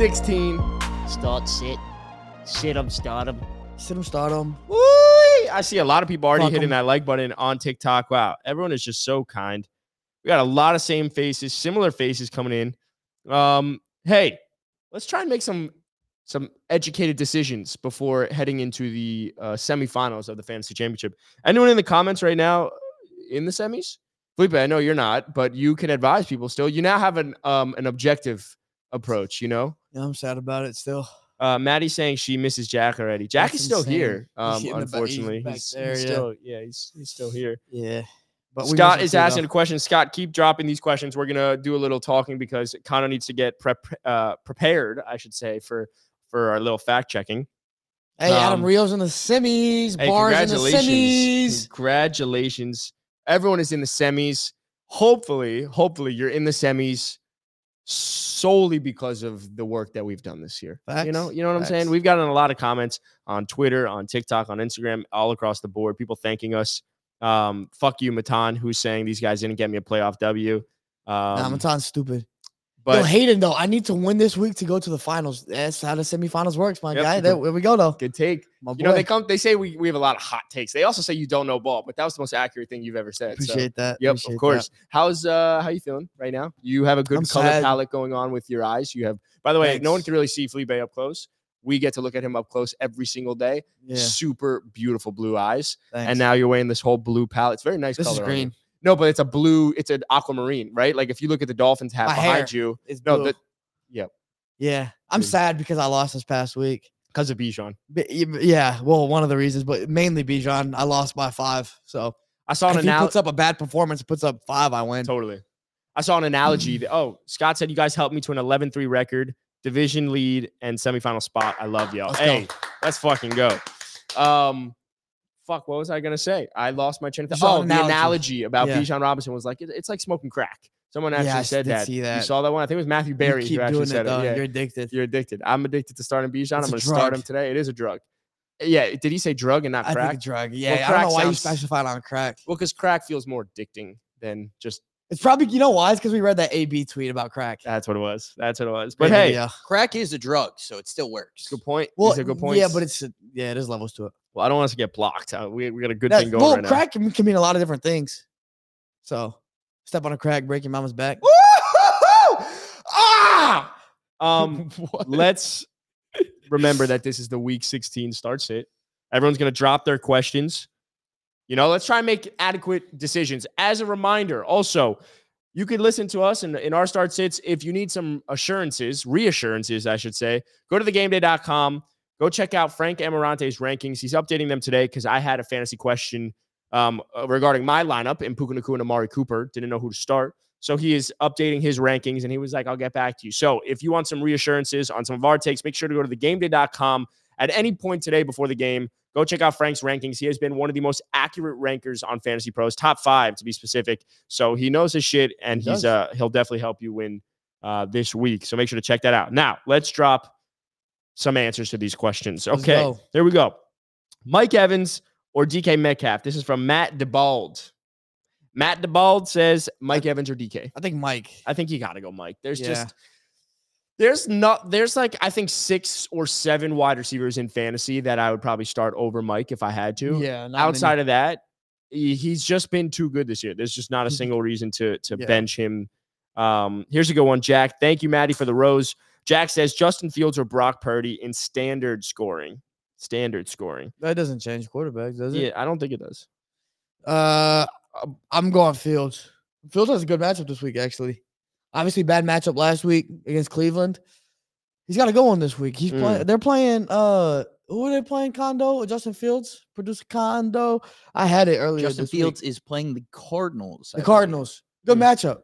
16. Start, sit. Sit 'em, start 'em. Sit him, start him. Woo! I see a lot of people already Fuck hitting 'em. that like button on TikTok. Wow, everyone is just so kind. We got a lot of same faces, similar faces coming in. Um, hey, let's try and make some some educated decisions before heading into the uh, semifinals of the fantasy championship. Anyone in the comments right now in the semis? Felipe, I know you're not, but you can advise people still. You now have an um an objective approach, you know? Yeah, I'm sad about it still. Uh, Maddie's saying she misses Jack already. Jack That's is still insane. here. He's Um, the ba- he's unfortunately, back he's, there, he's yeah. still yeah, he's he's still here. Yeah. But we Scott miss him is too, asking a question. Scott, keep dropping these questions. We're gonna do a little talking because Connor needs to get prep uh, prepared, I should say, for for our little fact checking. Hey, Adam um, Rios in the semis. Hey, Bars in the congratulations! semis. Congratulations! Everyone is in the semis. Hopefully, hopefully, you're in the semis solely because of the work that we've done this year. You know, you know what I'm saying? We've gotten a lot of comments on Twitter, on TikTok, on Instagram, all across the board. People thanking us. Um, fuck you, Matan, who's saying these guys didn't get me a playoff W. Um, nah, Matan's stupid. But Yo, Hayden, though, I need to win this week to go to the finals. That's how the semifinals works, my Yep, guy. There, we go, though. good take. My You know, they come. They say we, we have a lot of hot takes. They also say you don't know ball, but that was the most accurate thing you've ever said. so- Appreciate that. Yep, appreciate of that. course. How's uh how you feeling right now? You have a good I'm color sad. palette going on with your eyes. You have by the way, no one can really see Felipe up close. We get to look at him up close every single day. Yeah. Super beautiful blue eyes. Thanks. And now you're wearing this whole blue palette. It's very nice this is color. you. green. No, but it's a blue, it's an aquamarine, right? Like if you look at the Dolphins hat My behind you, It's no, blue. the, yeah, yeah. I'm sad because I lost this past week. because of Bijan. Yeah, well, one of the reasons, but mainly Bijan. I lost by five. So I saw an if he analogy. puts up a bad performance, puts up five, I win. Totally. I saw an analogy. that, oh, Scott said you guys helped me to an 11 3 record, division lead, and semifinal spot. I love y'all. Let's go. hey, let's fucking go. Um, fuck, what was I going to say? I lost my train of thought. Oh, an the analogy. analogy about Yeah. Bijan Robinson was like, it- it's like smoking crack. Someone actually I s- said did that. see You saw that one? I think it was Matthew You Berry who actually doing said it, it. Yeah. You're addicted. You're addicted. I'm addicted to starting Bijan. I'm going to start him today. It is a drug. Yeah. Did he say drug and not I crack? think drug. Yeah, Well, I don't know crack why you sounds- specified on crack. well, because crack feels more addicting than just It's probably you know why? It's because we read that AB tweet about crack. that's what it was. That's what it was. But Great hey, video. Crack is a drug, so it still works. Good point. well, These are good points. yeah, but it's yeah, there's levels to it. Well, I don't want us to get blocked. Uh, we, we got a good That's- thing going well, right crack can, can mean a lot of different things. So, step on a crack, break your mama's back. ah! Um, let's remember that this is the week 16 start sit. Everyone's gonna drop their questions. You know, let's try and make adequate decisions. As a reminder, also, you could listen to us in, in our start sits if you need some assurances, reassurances, I should say. Go to thegameday.com. Go check out Frank Amarante's rankings. He's updating them today because I had a fantasy question um, uh, regarding my lineup in Puka Nacua and Amari Cooper. Didn't know who to start. So he is updating his rankings and he was like, I'll get back to you. So if you want some reassurances on some of our takes, make sure to go to thegameday.com at any point today before the game. Go check out Frank's rankings. He has been one of the most accurate rankers on Fantasy Pros, top five to be specific. So he knows his shit and He he's does. uh he'll definitely help you win uh this week. So make sure to check that out. Now let's drop some answers to these questions. Okay, there we go. Mike Evans or DK Metcalf. This is from Matt DeBald. Matt DeBald says Mike Evans or DK. I think Mike. I think you got to go Mike. There's Yeah. just there's not there's like I think six or seven wide receivers in fantasy that I would probably start over Mike if I had to. Yeah. Outside many. of that, he's just been too good this year. There's just not a single reason to to Yeah. bench him. Um, here's a good one, Jack. Thank you, Maddie, for the rose. Jack says Justin Fields or Brock Purdy in standard scoring. Standard scoring. that doesn't change quarterbacks, does it? Yeah, I don't think it does. Uh, I'm- I'm going Fields. Fields has a good matchup this week, actually. Obviously, bad matchup last week against Cleveland. He's got to go on this week. He's Mm. playing. They're playing. Uh, who are they playing? Condo. Justin Fields. Producer Condo. I had it earlier. Justin this week. Fields is playing the Cardinals. The believe. Cardinals. Good Mm. matchup.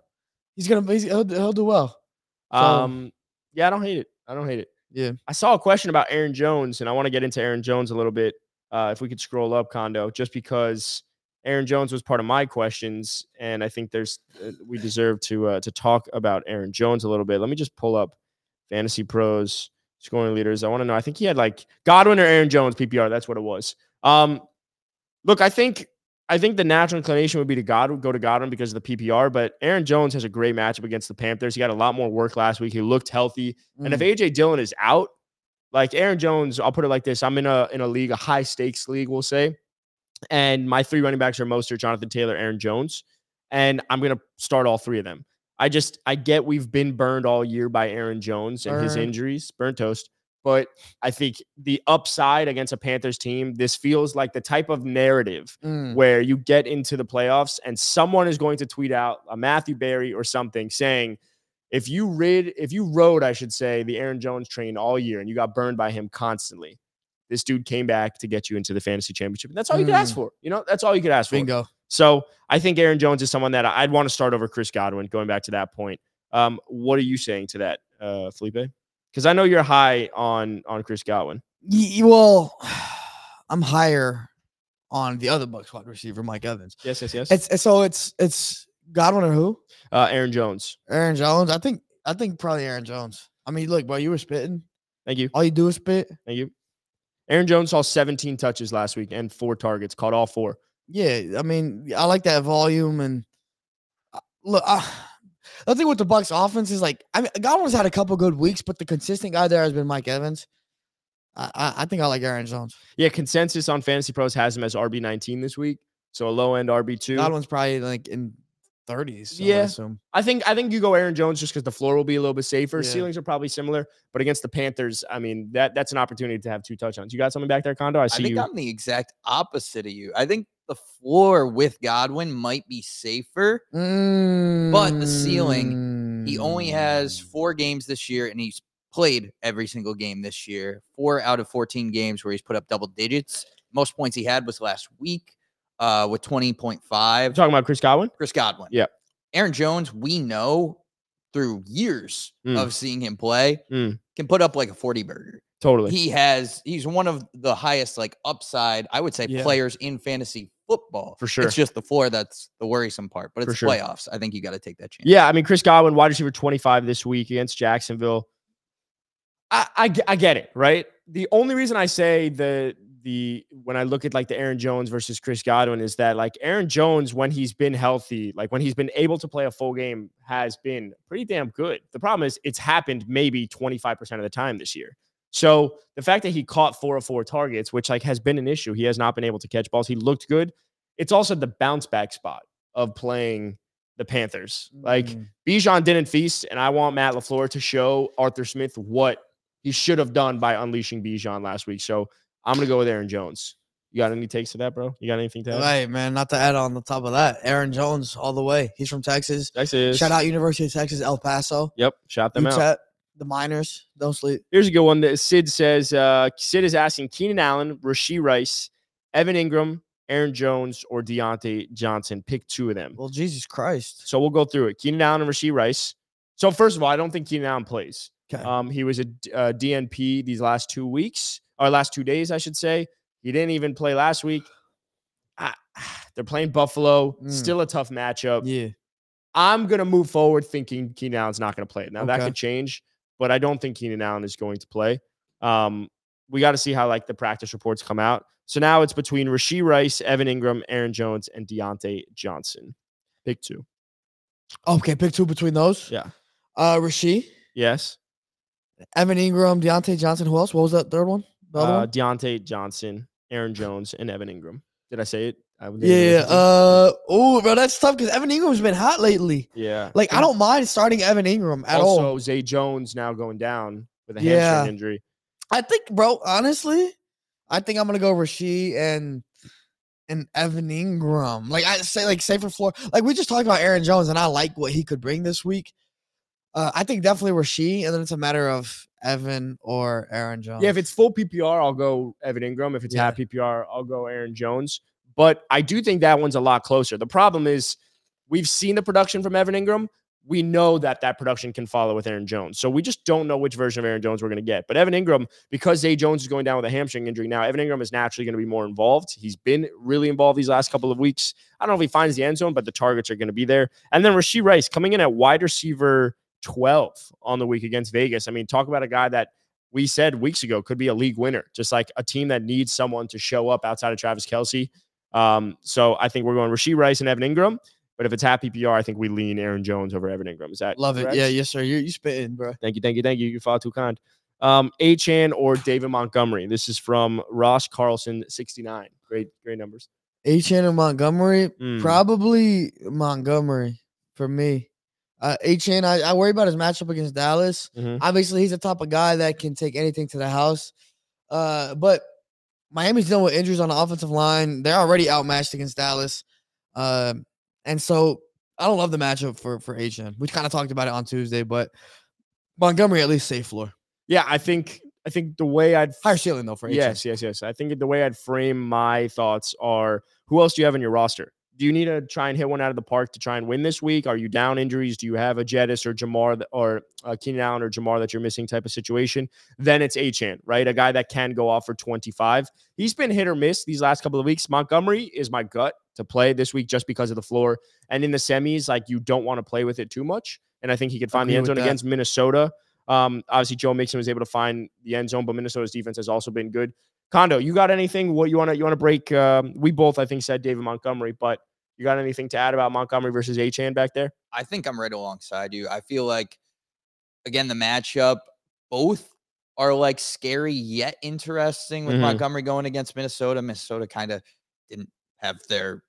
He's gonna. He's, he'll, he'll do well. So- Um, yeah, I don't hate it. I don't hate it. Yeah. I saw a question about Aaron Jones, and I want to get into Aaron Jones a little bit. Uh, if we could scroll up, Condo, just because Aaron Jones was part of my questions, and I think there's uh, we deserve to uh, to talk about Aaron Jones a little bit. Let me just pull up Fantasy Pros scoring leaders. I want to know. I think he had like Godwin or Aaron Jones PPR. That's what it was. Um, look, I think I think the natural inclination would be to God go to Godwin because of the PPR, but Aaron Jones has a great matchup against the Panthers. He got a lot more work last week. He looked healthy. And if Mm. AJ Dillon is out, like Aaron Jones, I'll put it like this: I'm in a in a league, a high stakes league, we'll say, and my three running backs are Mostert, Jonathan Taylor, Aaron Jones, and I'm gonna start all three of them. I just I get we've been burned all year by Aaron Jones and his injuries, burnt toast. But I think the upside against a Panthers team, this feels like the type of narrative Mm. where you get into the playoffs and someone is going to tweet out a Matthew Berry or something saying, if you rid, if you rode, I should say, the Aaron Jones train all year and you got burned by him constantly, this dude came back to get you into the fantasy championship. And that's all you could ask for. You know, that's all you could ask for. Bingo. So I think Aaron Jones is someone that I'd want to start over Chris Godwin, going back to that point. Um, what are you saying to that, uh, Felipe? Because I know you're high on on Chris Godwin. Y- well, I'm higher on the other Bucks wide receiver, Mike Evans. Yes, yes, yes. It's, it's so it's it's Godwin or who? uh, Aaron Jones. Aaron Jones. I think I think probably Aaron Jones. I mean, look, bro, you were spitting. Thank you. All you do is spit. Thank you. Aaron Jones saw 17 touches last week and four targets, caught all four. Yeah, I mean, I like that volume and uh, look. Uh, the thing with the Bucks offense is like, I mean, Godwin's had a couple good weeks, but the consistent guy there has been Mike Evans. I, I, I think I like Aaron Jones. Yeah, consensus on Fantasy Pros has him as RB 19 this week, so a low end RB two. Godwin's probably like in thirties. Yeah. I assume. I think I think you go Aaron Jones just because the floor will be a little bit safer. Yeah. Ceilings are probably similar, but against the Panthers, I mean that that's an opportunity to have two touchdowns. You got something back there, Condo? I I see think you. I'm the exact opposite of you. I think the floor with Godwin might be safer. But the ceiling, He only has Mm. four games this year, and he's played every single game this year. Four out of 14 games where he's put up double digits. Most points he had was last week uh, with 20.5. I'm talking about Chris Godwin. Chris Godwin. Yeah. Aaron Jones, we know through years Mm. of seeing him play, Mm. can put up like a 40 burger. Totally. He has, he's one of the highest, like upside, I would say, Yeah. players in fantasy football. For sure. It's just the floor that's the worrisome part, but it's sure. playoffs. I think you got to take that chance. Yeah, I mean Chris Godwin, wide receiver 25 this week against Jacksonville. I, I I get it, right? The only reason I say the the when I look at like the Aaron Jones versus Chris Godwin is that like Aaron Jones when he's been healthy, like when he's been able to play a full game, has been pretty damn good. The problem is it's happened maybe 25% of the time this year. So the fact that he caught four of four targets, which like has been an issue, he has not been able to catch balls. He looked good. It's also the bounce back spot of playing the Panthers. Like Mm. Bijan didn't feast, and I want Matt LaFleur to show Arthur Smith what he should have done by unleashing Bijan last week. So I'm gonna go with Aaron Jones. You got any takes to that, bro? You got anything to add? Hey man, not to add on the top of that, Aaron Jones all the way. He's from Texas. Texas. Shout out University of Texas, El Paso. Yep, shout them out. The Miners, don't sleep. Here's a good one that Sid says. Uh, Sid is asking Keenan Allen, Rasheed Rice, Evan Engram, Aaron Jones, or Diontae Johnson. Pick two of them. Well, Jesus Christ. So we'll go through it. Keenan Allen and Rasheed Rice. So first of all, I don't think Keenan Allen plays. Okay. Um, he was a, uh, DNP these last two weeks or last two days, I should say. He didn't even play last week. Ah, they're playing Buffalo. Mm. Still a tough matchup. yeah. I'm gonna move forward thinking Keenan Allen's not gonna play. Now that could change, but I don't think Keenan Allen is going to play. Um, we got to see how like the practice reports come out. So now it's between Rasheed Rice, Evan Engram, Aaron Jones, and Diontae Johnson. Pick two. Okay, pick two between those. Yeah. Uh Rasheed, Yes. Evan Engram, Diontae Johnson. Who else? What was that third one? The other Uh, one? Diontae Johnson, Aaron Jones, and Evan Engram. Did I say it? Yeah. listen to it. Uh oh, bro, that's tough because Evan Engram's been hot lately. yeah. Like, I don't mind starting Evan Engram at also, all. Also, Zay Jones now going down with a Yeah. hamstring injury. I think, bro, honestly, I think I'm gonna go Rasheed and and Evan Engram. Like I say, like safer floor. Like we just talked about Aaron Jones, and I like what he could bring this week. Uh, I think definitely Rasheed, and then it's a matter of Evan or Aaron Jones. Yeah, if it's full PPR, I'll go Evan Engram. If it's half PPR, I'll go Aaron Jones. But I do think that one's a lot closer. The problem is we've seen the production from Evan Engram. We know that that production can follow with Aaron Jones. So we just don't know which version of Aaron Jones we're going to get. But Evan Engram, because Zay Jones is going down with a hamstring injury now, Evan Engram is naturally going to be more involved. He's been really involved these last couple of weeks. I don't know if he finds the end zone, but the targets are going to be there. And then Rasheed Rice coming in at wide receiver 12 on the week against Vegas. I mean, talk about a guy that we said weeks ago could be a league winner, just like a team that needs someone to show up outside of Travis Kelce. Um, so I think we're going Rasheed Rice and Evan Engram. But if it's half PPR, I think we lean Aaron Jones over Evan Engram. Is that Love it. correct? Yeah, yes, sir. You you spitting, bro. Thank you, thank you, thank you. You're far too kind. Um, Achane or David Montgomery. This is from Ross Carlson, 69. Great, great numbers. Achane and Montgomery, Mm. probably Montgomery for me. Uh, Achane, I, I worry about his matchup against Dallas. Mhm. Obviously, he's the type of guy that can take anything to the house. Uh, but Miami's dealing with injuries on the offensive line. They're already outmatched against Dallas. Um, and so I don't love the matchup for for Achane. We kind of talked about it on Tuesday, but Montgomery at least safe floor. Yeah, I think I think the way I'd Higher ceiling though for Achane. Yes, yes, yes. I think the way I'd frame my thoughts are who else do you have in your roster? Do you need to try and hit one out of the park to try and win this week? Are you down injuries? Do you have a Jettis or Jamar or uh, Keenan Allen or Jamar that you're missing type of situation? Then it's Achane, right? A guy that can go off for 25. He's been hit or miss these last couple of weeks. Montgomery is my gut to play this week just because of the floor. And in the semis, like you don't want to play with it too much. And I think he could find the end zone against Minnesota. Um, obviously, Joe Mixon was able to find the end zone, but Minnesota's defense has also been good. Condo, you got anything? What you want to you want to break? Um, we both, I think, said David Montgomery, but you got anything to add about Montgomery versus Achane back there? I think I'm right alongside you. I feel like, again, the matchup, both are like scary yet interesting with Mhm. Montgomery going against Minnesota. Minnesota kind of didn't have their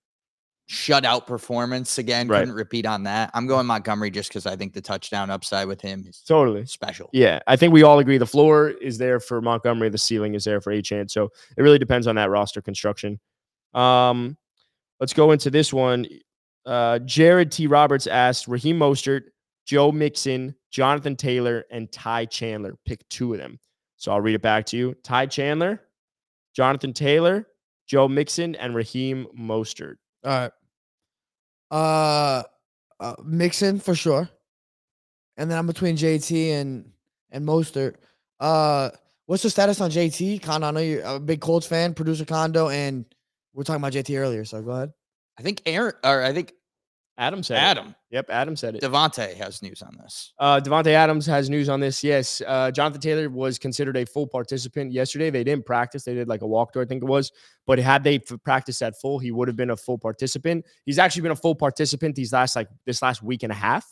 shutout performance again. Right. Couldn't repeat on that. I'm going Montgomery just because I think the touchdown upside with him is Totally. special. Yeah, I think we all agree the floor is there for Montgomery, the ceiling is there for Achane. So it really depends on that roster construction. Um, let's go into this one. Uh, Jared T. Roberts asked Raheem Mostert, Joe Mixon, Jonathan Taylor, and Ty Chandler. Pick two of them. So I'll read it back to you. Ty Chandler, Jonathan Taylor, Joe Mixon, and Raheem Mostert. All right. Uh, uh Mixon for sure. And then I'm between JT and and Mostert. Uh what's the status on JT? Condo, I know you're a big Colts fan, producer Condo, and we're talking about JT earlier, so go ahead. I think Aaron, or I think Adam said it. Yep, Adam said it. Devontae has news on this. Uh, Devonte Adams has news on this. Yes, uh, Jonathan Taylor was considered a full participant yesterday. They didn't practice; they did like a walkthrough, I think it was. But had they f- practiced at full, he would have been a full participant. He's actually been a full participant these last like this last week and a half.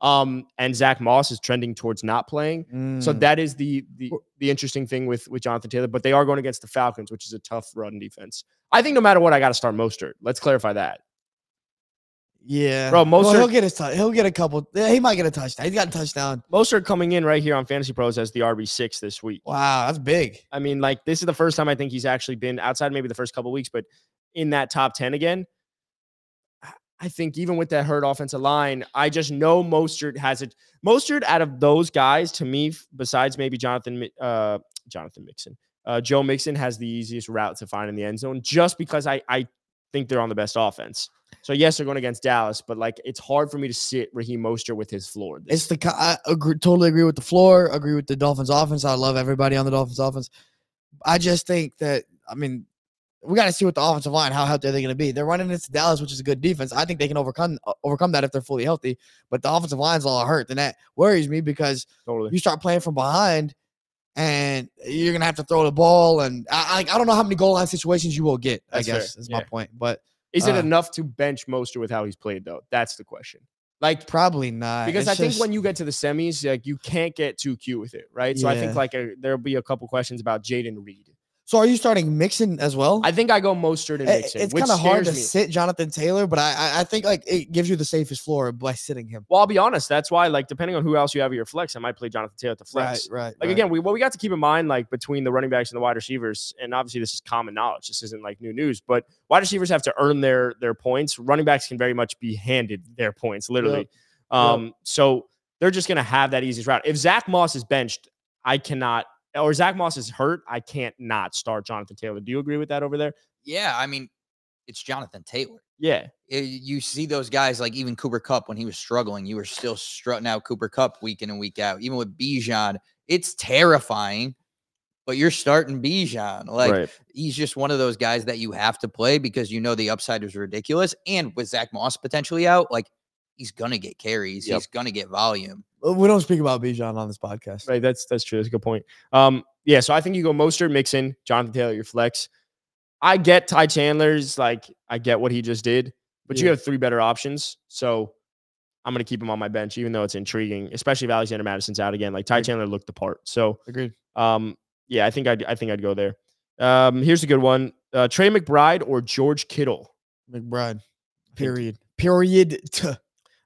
Um, and Zach Moss is trending towards not playing. So Mm. that is the the the interesting thing with with Jonathan Taylor. But they are going against the Falcons, which is a tough run defense. I think no matter what, I got to start Mostert. Let's clarify that. Yeah, Bro, Well, he'll get his touch. He'll get a couple. yeah, He might get a touchdown. He's got a touchdown. Mostert coming in right here on Fantasy Pros as the RB six this week. Wow, that's big. I mean, like this is the first time I think he's actually been outside maybe the first couple weeks, but in that top 10 again. I- think even with that hurt offensive line, I just know Mostert has it. Mostert out of those guys, to me, besides maybe Jonathan, uh, Jonathan Mixon, uh, Joe Mixon has the easiest route to find in the end zone, just because I I think they're on the best offense. So yes, they're going against Dallas, but like it's hard for me to sit Raheem Mostert with his floor. It's the I agree, totally agree with the floor. Agree with the Dolphins offense. I love everybody on the Dolphins offense. I just think that I mean we got to see what the offensive line how healthy are they going to be. They're running into Dallas, which is a good defense. I think they can overcome uh, overcome that if they're fully healthy. But the offensive line's all hurt, and that worries me because totally. you start playing from behind, and you're gonna have to throw the ball. And I I, I don't know how many goal line situations you will get. That's I fair, guess is my point, but Is it uh, enough to bench Mostert with how he's played though? That's the question. Like probably not because It's I think just- when you get to the semis, like you can't get too cute with it, right? So I think like a, there'll be a couple questions about Jaden Reed. So are you starting Mixon as well? I think I go Mostert and Mixon, it's kind of hard to me. sit Jonathan Taylor, but I, I think like it gives you the safest floor by sitting him. Well, I'll be honest. That's why, like, depending on who else you have at your flex, I might play Jonathan Taylor at the flex. right. Like again, we what we got to keep in mind, like between the running backs and the wide receivers, and obviously this is common knowledge. This isn't like new news, but wide receivers have to earn their their points. Running backs can very much be handed their points, literally. Um, so they're just gonna have that easiest route. If Zach Moss is benched, I cannot, or Zach Moss is hurt, I can't not start Jonathan Taylor. Do you agree with that over there? Yeah, I mean, it's Jonathan Taylor. Yeah, Eh, You see those guys like even Cooper Kupp when he was struggling, you were still strutting out Cooper Kupp week in and week out. Even with Bijan, it's terrifying, but you're starting Bijan. Like right. he's just one of those guys that you have to play because you know the upside is ridiculous. And with Zach Moss potentially out, like he's gonna get carries, Yep. he's gonna get volume. We don't speak about Bijan on this podcast. Right. That's that's true. That's a good point. Um, yeah. So I think you go Mostert, Mixon, Jonathan Taylor, your flex. I get Ty Chandler's like I get what he just did, but you have three better options. So I'm gonna keep him on my bench, even though it's intriguing, especially if Alexander Mattison's out again. Like Ty Chandler looked the part. So Agreed. um, yeah, I think I'd I think I'd go there. Um, here's a good one: uh, Trey McBride or George Kittle. McBride. Period. Period. T-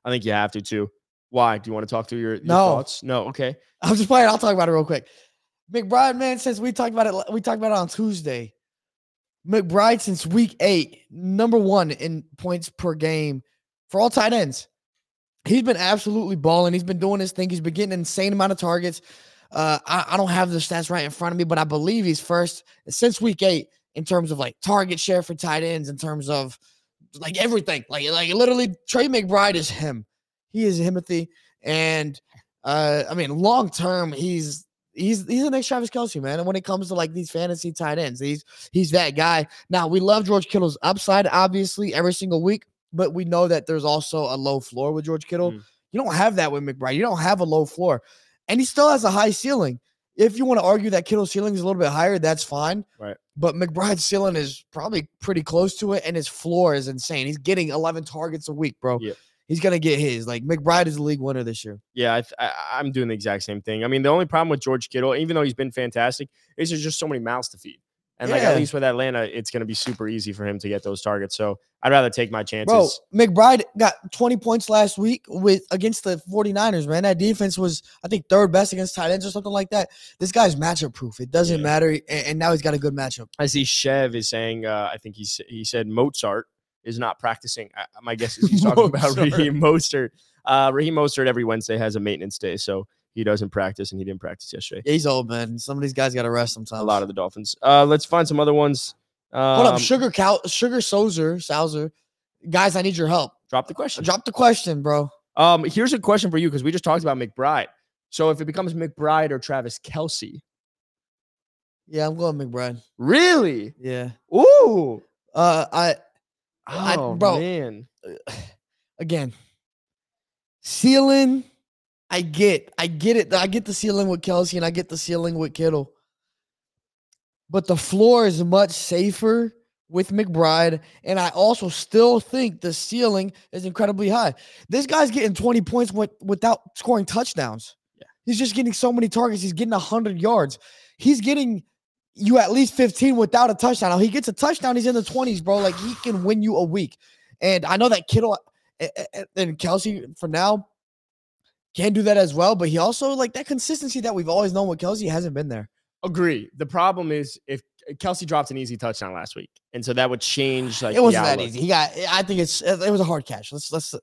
I think you have to too. Why? Do you want to talk through your, your No. thoughts? No. Okay. I'm just playing. I'll talk about it real quick. McBride, man, since we talked about it, we talked about it on Tuesday. McBride since week eight, number one in points per game for all tight ends. He's been absolutely balling. He's been doing his thing. He's been getting an insane amount of targets. Uh, I, I don't have the stats right in front of me, but I believe he's first since week eight in terms of like target share for tight ends, in terms of like everything. Like, like literally, Trey McBride is him. He is Timothy. And uh, I mean, long term, he's he's he's the next Travis Kelce, man. And when it comes to like these fantasy tight ends, he's he's that guy. Now we love George Kittle's upside, obviously, every single week, but we know that there's also a low floor with George Kittle. Mm. You don't have that with McBride. You don't have a low floor, and he still has a high ceiling. If you want to argue that Kittle's ceiling is a little bit higher, that's fine. Right. But McBride's ceiling is probably pretty close to it, and his floor is insane. He's getting 11 targets a week, bro. Yeah. He's gonna get his. Like McBride is the league winner this year. Yeah, I, I, I'm doing the exact same thing. I mean, the only problem with George Kittle, even though he's been fantastic, is there's just so many mouths to feed. And like at least with Atlanta, it's going to be super easy for him to get those targets. So I'd rather take my chances. Bro, McBride got 20 points last week with against the 49ers, man. That defense was, I think, third best against tight ends or something like that. This guy's matchup proof. It doesn't Yeah. matter. And, and now he's got a good matchup. I see Chev is saying, uh, I think he he said Mozart is not practicing. I, my guess is he's talking about. Raheem Mostert. Uh, Raheem Mostert every Wednesday has a maintenance day, so he doesn't practice, and he didn't practice yesterday. Yeah, he's old, man. Some of these guys got to rest sometimes. A lot of the Dolphins. Uh, let's find some other ones. Um, Hold up, Sugar Cow, Sugar Sozer, Sauser. Guys, I need your help. Drop the question. Drop the question, bro. Um, here's a question for you because we just talked about McBride. So if it becomes McBride or Travis Kelce, Yeah, I'm going McBride. really? Yeah. Ooh, Uh, I I- oh bro. man, uh, again, ceiling. I get, I get it. I get the ceiling with Kelce, and I get the ceiling with Kittle. But the floor is much safer with McBride, and I also still think the ceiling is incredibly high. This guy's getting 20 points with, without scoring touchdowns. Yeah. He's just getting so many targets. He's getting 100 yards. He's getting you at least 15 without a touchdown. Now he gets a touchdown, he's in the 20s, bro. Like he can win you a week. And I know that Kittle a- a- a- and Kelce for now can do that as well, but he also like that consistency that we've always known with Kelce hasn't been there. agree. The problem is if eh, Kelce dropped an easy touchdown last week, and so that would change. Like it wasn't that easy. He got. I think it's. It was a hard catch. Let's let's.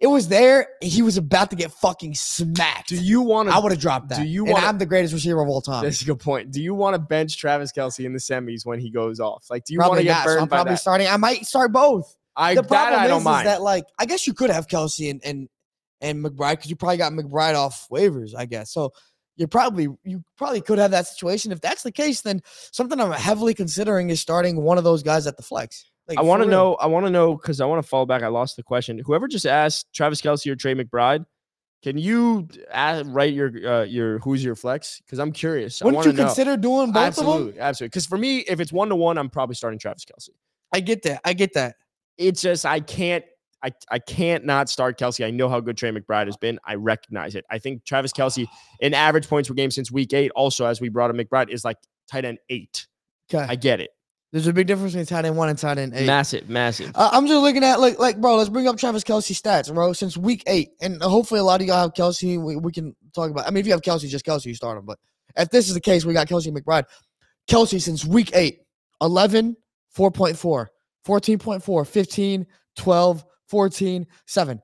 It was there. He was about to get fucking smacked. Do you want to? I would have dropped that. do you wanna- I'm the greatest receiver of all time. That's a good point. Do you want to bench Travis Kelce in the semis when he goes off? Like, do you want to get not. So burned I'm by probably that? starting. I might start both. I the that problem I is, don't is mind. that like I guess you could have Kelce and and and McBride because you probably got McBride off waivers. I guess so. You probably you probably could have that situation. If that's the case, then something I'm heavily considering is starting one of those guys at the flex. Like, I want to know. I want to know because I want to fall back. I lost the question. Whoever just asked Travis Kelce or Trey McBride, can you add, write your uh, your who's your flex? Because I'm curious. Wouldn't you know. consider doing both of them? absolutely, absolutely. Because for me, if it's one to one, I'm probably starting Travis Kelce. I get that. I get that. It's just I can't. I, I can't not start Kelce. I know how good Trey McBride has been. I recognize it. I think Travis Kelce, in average points per game since week eight, also as we brought up McBride, is like tight end eight. Okay. I get it. There's a big difference between tight end one and tight end eight. Massive, massive. Uh, I'm just looking at like like bro. Let's bring up Travis Kelce stats, bro. Since week eight, and hopefully a lot of y'all have Kelce. We, we can talk about. I mean, if you have Kelce, just Kelce, you start him. But if this is the case, we got Kelce McBride. Kelce since week eight, 11, 4.4, 14.4, 15, 12, 14, 7.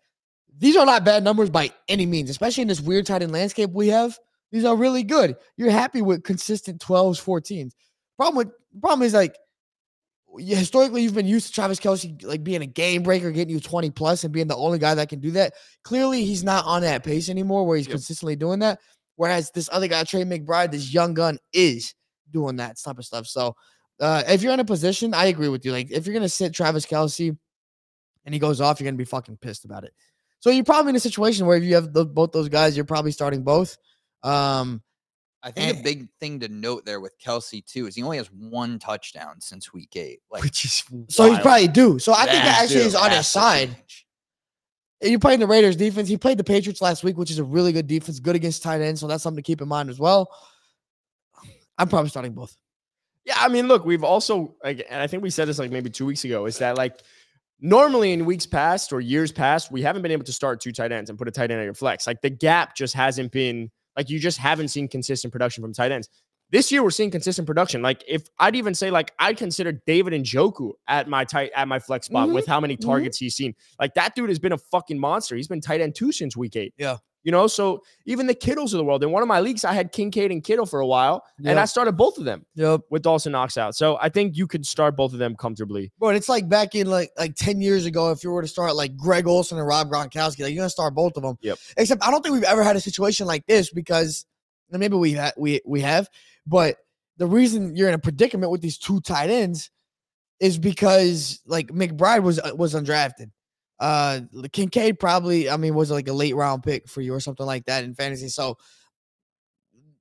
These are not bad numbers by any means, especially in this weird tight end landscape we have. These are really good. You're happy with consistent 12s, 14s. Problem with problem is like historically you've been used to Travis Kelce like being a game breaker, getting you 20 plus and being the only guy that can do that. Clearly, he's not on that pace anymore where he's Yep. consistently doing that. Whereas this other guy, Trey McBride, this young gun, is doing that type of stuff. So uh, if you're in a position, I agree with you. Like if you're gonna sit Travis Kelce and he goes off, you're gonna be fucking pissed about it. So you're probably in a situation where if you have the, both those guys, you're probably starting both. Um, I think a big thing to note there with Kelce too is he only has one touchdown since week eight. Like which is So he's probably due. So I think that actually still is on his side. range. You playing the Raiders defense. He played the Patriots last week, which is a really good defense, good against tight ends. So that's something to keep in mind as well. I'm probably starting both. Yeah, I mean, look, we've also, like, and I think we said this like maybe two weeks ago, is that like normally in weeks past or years past, we haven't been able to start two tight ends and put a tight end on your flex. Like the gap just hasn't been like you just haven't seen consistent production from tight ends. This year we're seeing consistent production. Like if I'd even say like I'd consider David Njoku at my tight at my flex spot Mhm, with how many mhm. targets he's seen. Like that dude has been a fucking monster. He's been tight end two since week eight. Yeah. You know, so even the Kittles of the world. In one of my leagues, I had Kincaid and Kittle for a while, and I started both of them Yep. with Dawson Knox out. So I think you could start both of them comfortably. Bro, it's like back in like like 10 years ago, if you were to start like Greg Olsen and Rob Gronkowski, like you're gonna start both of them. Yep. Except I don't think we've ever had a situation like this because and maybe we ha- we we have, but the reason you're in a predicament with these two tight ends is because like McBride was uh, was undrafted. Uh Kincaid probably, I mean, was like a late round pick for you or something like that in fantasy. So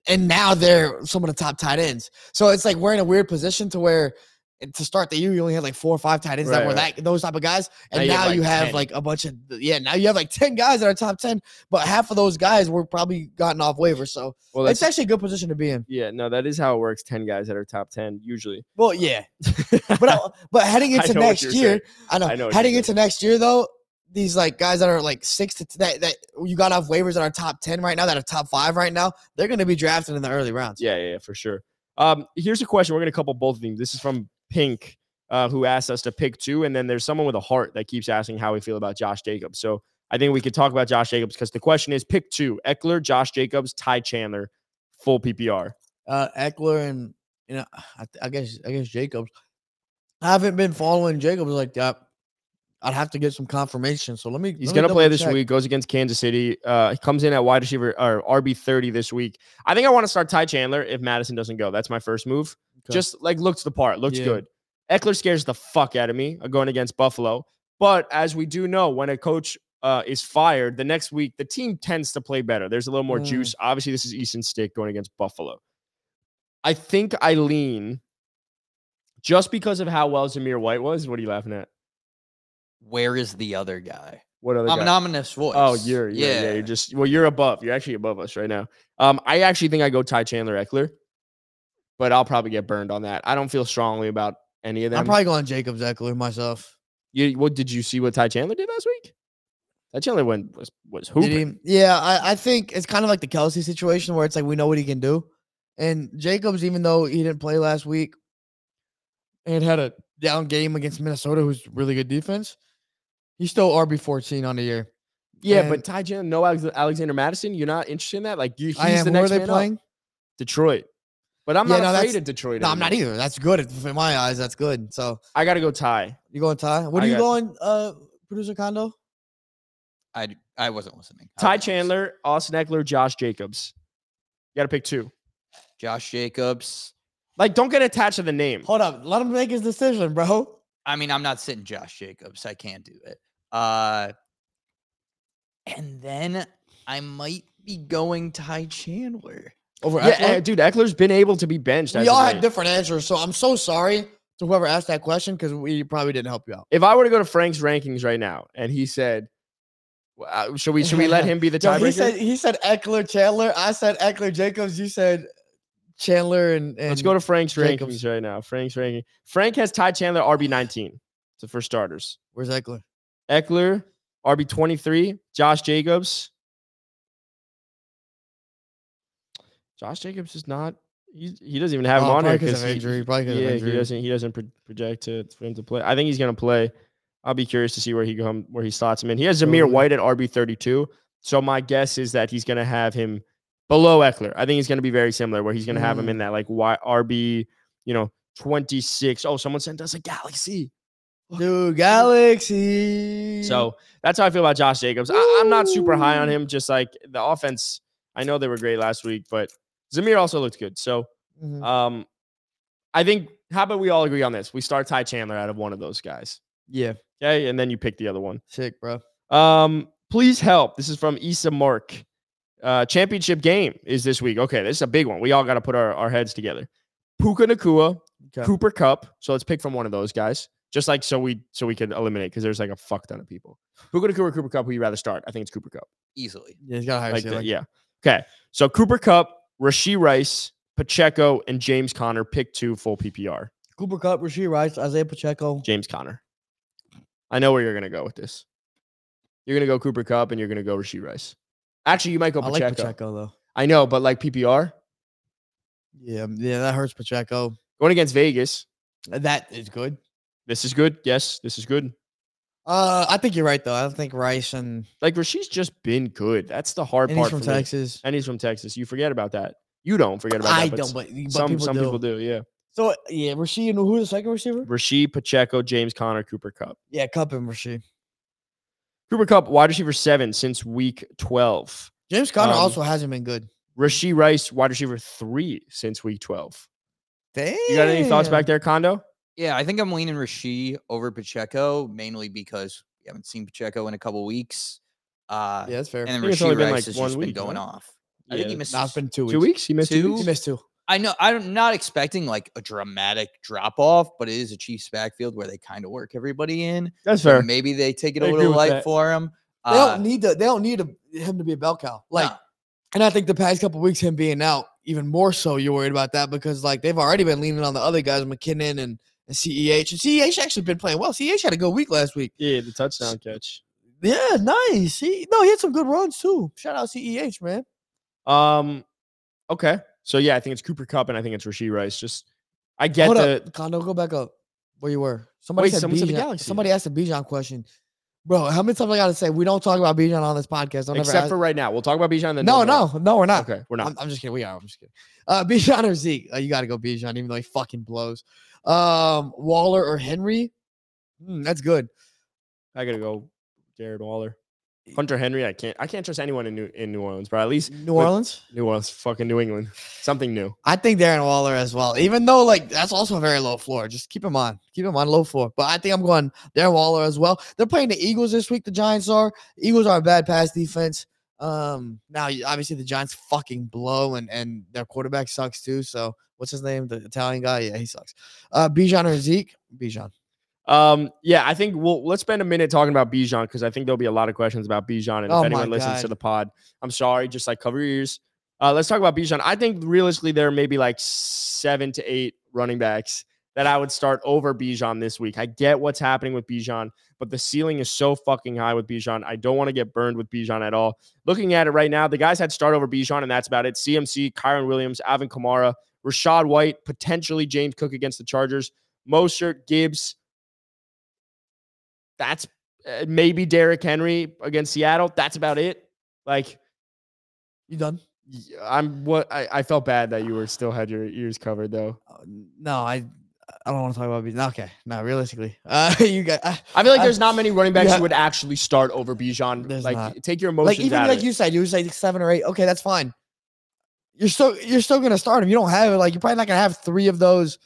and now they're some of the top tight ends. So it's like we're in a weird position to where and to start the year you only had like four or five tight ends that were right. that those type of guys, Now and you now have, you have like a bunch of yeah. Now you have like ten guys that are top ten, but half of those guys were probably gotten off waivers. So Well, it's actually a good position to be in. yeah, no, that is how it works. Ten guys that are top ten usually. Well, yeah, but I- but heading into next year, saying. I know, I know heading into next year though, these like guys that are like six to t- that that you got off waivers that are top ten right now, that are top five right now, they're going to be drafted in the early rounds. Yeah, yeah, yeah, for sure. Um, here's a question. We're gonna couple both of them. This is from Pink, uh, who asked us to pick two, and then there's someone with a heart that keeps asking how we feel about Josh Jacobs. So I think we could talk about Josh Jacobs because the question is pick two: Ekeler, Josh Jacobs, Ty Chandler, full PPR. uh Ekeler and you know I, I guess I guess Jacobs. I haven't been following Jacobs like that. I'd have to get some confirmation. So let me. He's going to play this check. week. Goes against Kansas City. Uh, he comes in at wide receiver or RB thirty this week. I think I want to start Ty Chandler if Mattison doesn't go. That's my first move. Okay. Just like looks the part, looks Yeah. good. Ekeler scares the fuck out of me uh, going against Buffalo. But as we do know, when a coach uh, is fired, the next week the team tends to play better. There's a little more Mm. juice. Obviously, this is Easton Stick going against Buffalo. I think I lean just because of how well Zamir White was. What are you laughing at? Where is the other guy? What other I'm guy? an ominous voice. Oh, you're yeah. yeah, yeah. You're just well, you're above. You're actually above us right now. Um, I actually think I go Ty Chandler Ekeler, but I'll probably get burned on that. I don't feel strongly about any of them. I'm probably going Jacobs Ekeler myself. you, what did you see what Ty Chandler did last week? Ty Chandler went was was hooping. he? Yeah, I, I think it's kind of like the Kelce situation where it's like we know what he can do, and Jacobs, even though he didn't play last week, and had a down game against Minnesota, who's really good defense, he's still RB 14 on the year. Yeah, And- but Ty Chandler, no Alexander Mattison. You're not interested in that. Like you, he's I am. the Who are they man up. playing? Detroit. But I'm Yeah, not no, afraid of Detroit. No, I'm not either. That's good in my eyes. That's good. So I got to go Ty. you going Ty? What I are you got- going, uh, producer Condo? I I wasn't listening. I Ty was. Chandler, Austin Ekeler, Josh Jacobs. You got to pick two. Josh Jacobs. Like, don't get attached to the name. Hold up, let him make his decision, bro. I mean, I'm not sitting Josh Jacobs. I can't do it. Uh, and then I might be going Ty Chandler. Over Yeah, Ekeler? uh, dude, Ekeler's been able to be benched. as We all had different answers, so I'm so sorry to whoever asked that question because we probably didn't help you out. if I were to go to Frank's rankings right now and he said, well, uh, "Should we should we let him be the Yo, tiebreaker?" he said he said Ekeler Chandler. I said Ekeler Jacobs. You said Chandler and, and Let's go to Frank's Jacobs. rankings right now. Frank's ranking. Frank has Ty Chandler RB 19. So for starters, where's Ekeler? Ekeler RB 23, Josh Jacobs. Josh Jacobs is not. He, he doesn't even have him Oh, on here probably 'cause of he- injury, probably yeah, injury. he doesn't. He doesn't pro- project to for him to play. I think he's gonna play. I'll be curious to see where he come where he slots him in. He has Zamir White at RB 32. So my guess is that he's gonna have him below Ekeler. I think he's gonna be very similar, where he's gonna have him Mm. in that like Y, RB, you know, 26. Oh, someone sent us a galaxy. Dude, Galaxy. So that's how I feel about Josh Jacobs. I, I'm not super high on him. Just like the offense, I know they were great last week, but Zamir also looked good. So Mhm. um, I think how about we all agree on this? We start Ty Chandler out of one of those guys. yeah, Okay, and then you pick the other one. sick, bro. Um, please help. This is from Issa Mark. Uh, championship game is this week. Okay, this is a big one. We all got to put our, our heads together. Puka Nacua, Okay. Cooper Kupp. So let's pick from one of those guys. Just like so we so we can eliminate because there's like a fuck ton of people. Puka Nacua, Cooper Kupp. Who you rather start? I think it's Cooper Kupp. Easily. Yeah, he's got a higher Like, the- yeah. Okay. So Cooper Kupp, Rasheed Rice, Pacheco, and James Conner. Pick two full PPR. Cooper Kupp, Rasheed Rice, Isaiah Pacheco. James Conner. I know where you're gonna go with this. You're gonna go Cooper Kupp and you're gonna go Rasheed Rice. Actually, you might go I Pacheco. like Pacheco though. I know, but like PPR Yeah, yeah, that hurts Pacheco. going against Vegas. That is good. This is good. Yes, this is good. Uh, I think you're right though. I don't think Rice and, Like Rasheed's just been good. That's the hard and he's part from for me. Texas. And he's from Texas. You forget about that. You don't forget about I that. don't, but, but some people some do. people do. Yeah. So yeah, Rasheed and who's the second receiver? Rasheed, Pacheco, James Conner, Cooper Kupp. Yeah, Kupp and Rasheed. Cooper Kupp, wide receiver seven since week 12. James Conner Um, also hasn't been good. Rasheed Rice, wide receiver three since week 12. Damn. You got any thoughts back there, Condo? Yeah, I think I'm leaning Rasheed over Pacheco, mainly because we haven't seen Pacheco in a couple weeks. Uh, Yeah, that's fair. and then think it's only Rasheed been, Rice like, has just week, been going right? off. I think he Yeah. missed. Nah, it's been two weeks. Two weeks? He missed two, Two? weeks? He missed two. I know I'm not expecting like a dramatic drop off, but it is a Chiefs backfield where they kind of work everybody in. That's So fair. maybe they take it I a little light that. for him. They Uh, don't need to. They don't need a, him to be a bell cow. Like, no. and I think the past couple weeks, him being out, even more so, you're worried about that because like they've already been leaning on the other guys, McKinnon and, and Ceh, and Ceh actually been playing well. Ceh had a good week last week. Yeah, the touchdown catch. Yeah, nice. He no, he had some good runs too. Shout out Ceh, man. Um, okay. So yeah, I think it's Cooper Kupp and I think it's Rasheed Rice. Just I get Hold the up, Condo, go back up where you were. Somebody Wait, said someone said the Somebody asked a Bijan question. Bro, how many times I gotta say we don't talk about Bijan on this podcast? Don't except ask- for right now. We'll talk about Bijan then. no, no, no, we're not. Okay, we're not. I'm, I'm just kidding. We are. I'm just kidding. Uh, Bijan or Zeke? Uh, you got to go Bijan, even though he fucking blows. Um, Waller or Henry? Hmm, that's good. I gotta go Jared Waller. Hunter Henry, I can't I can't trust anyone in New in New Orleans, but at least New Orleans. New Orleans, fucking New England. Something new. I think Darren Waller as well. Even though like that's also a very low floor. Just keep him on. Keep him on low floor. But I think I'm going Darren Waller as well. They're playing the Eagles this week. The Giants are. Eagles are a bad pass defense. Um, now obviously the Giants fucking blow and and their quarterback sucks too. So what's his name? The Italian guy? Yeah, he sucks. Uh, Bijan or Zeke? Bijan. Um, yeah, I think we'll let's spend a minute talking about Bijan because I think there'll be a lot of questions about Bijan. And Oh if anyone listens to the pod, I'm sorry, just like cover your ears. Uh, let's talk about Bijan. I think realistically there may be like seven to eight running backs that I would start over Bijan this week. I get what's happening with Bijan, but the ceiling is so fucking high with Bijan. I don't want to get burned with Bijan at all. Looking at it right now, the guys had start over Bijan, and that's about it. CMC, Kyren Williams, Alvin Kamara, Rachaad White, potentially James Cook against the Chargers, Mostert, Gibbs. That's uh, maybe Derrick Henry against Seattle. That's about it. Like, You done? I'm what I, I felt bad that you were still had your ears covered though. Uh, no, I I don't want to talk about Bijan. Okay, no, realistically, uh, you got I, I feel like I- there's not many running backs yeah. you would actually start over Bijan. Like, not. take your emotions like even like it. you said, you say seven or eight. Okay, that's fine. You're still you're still gonna start him. You don't have like you're probably not gonna have three of those,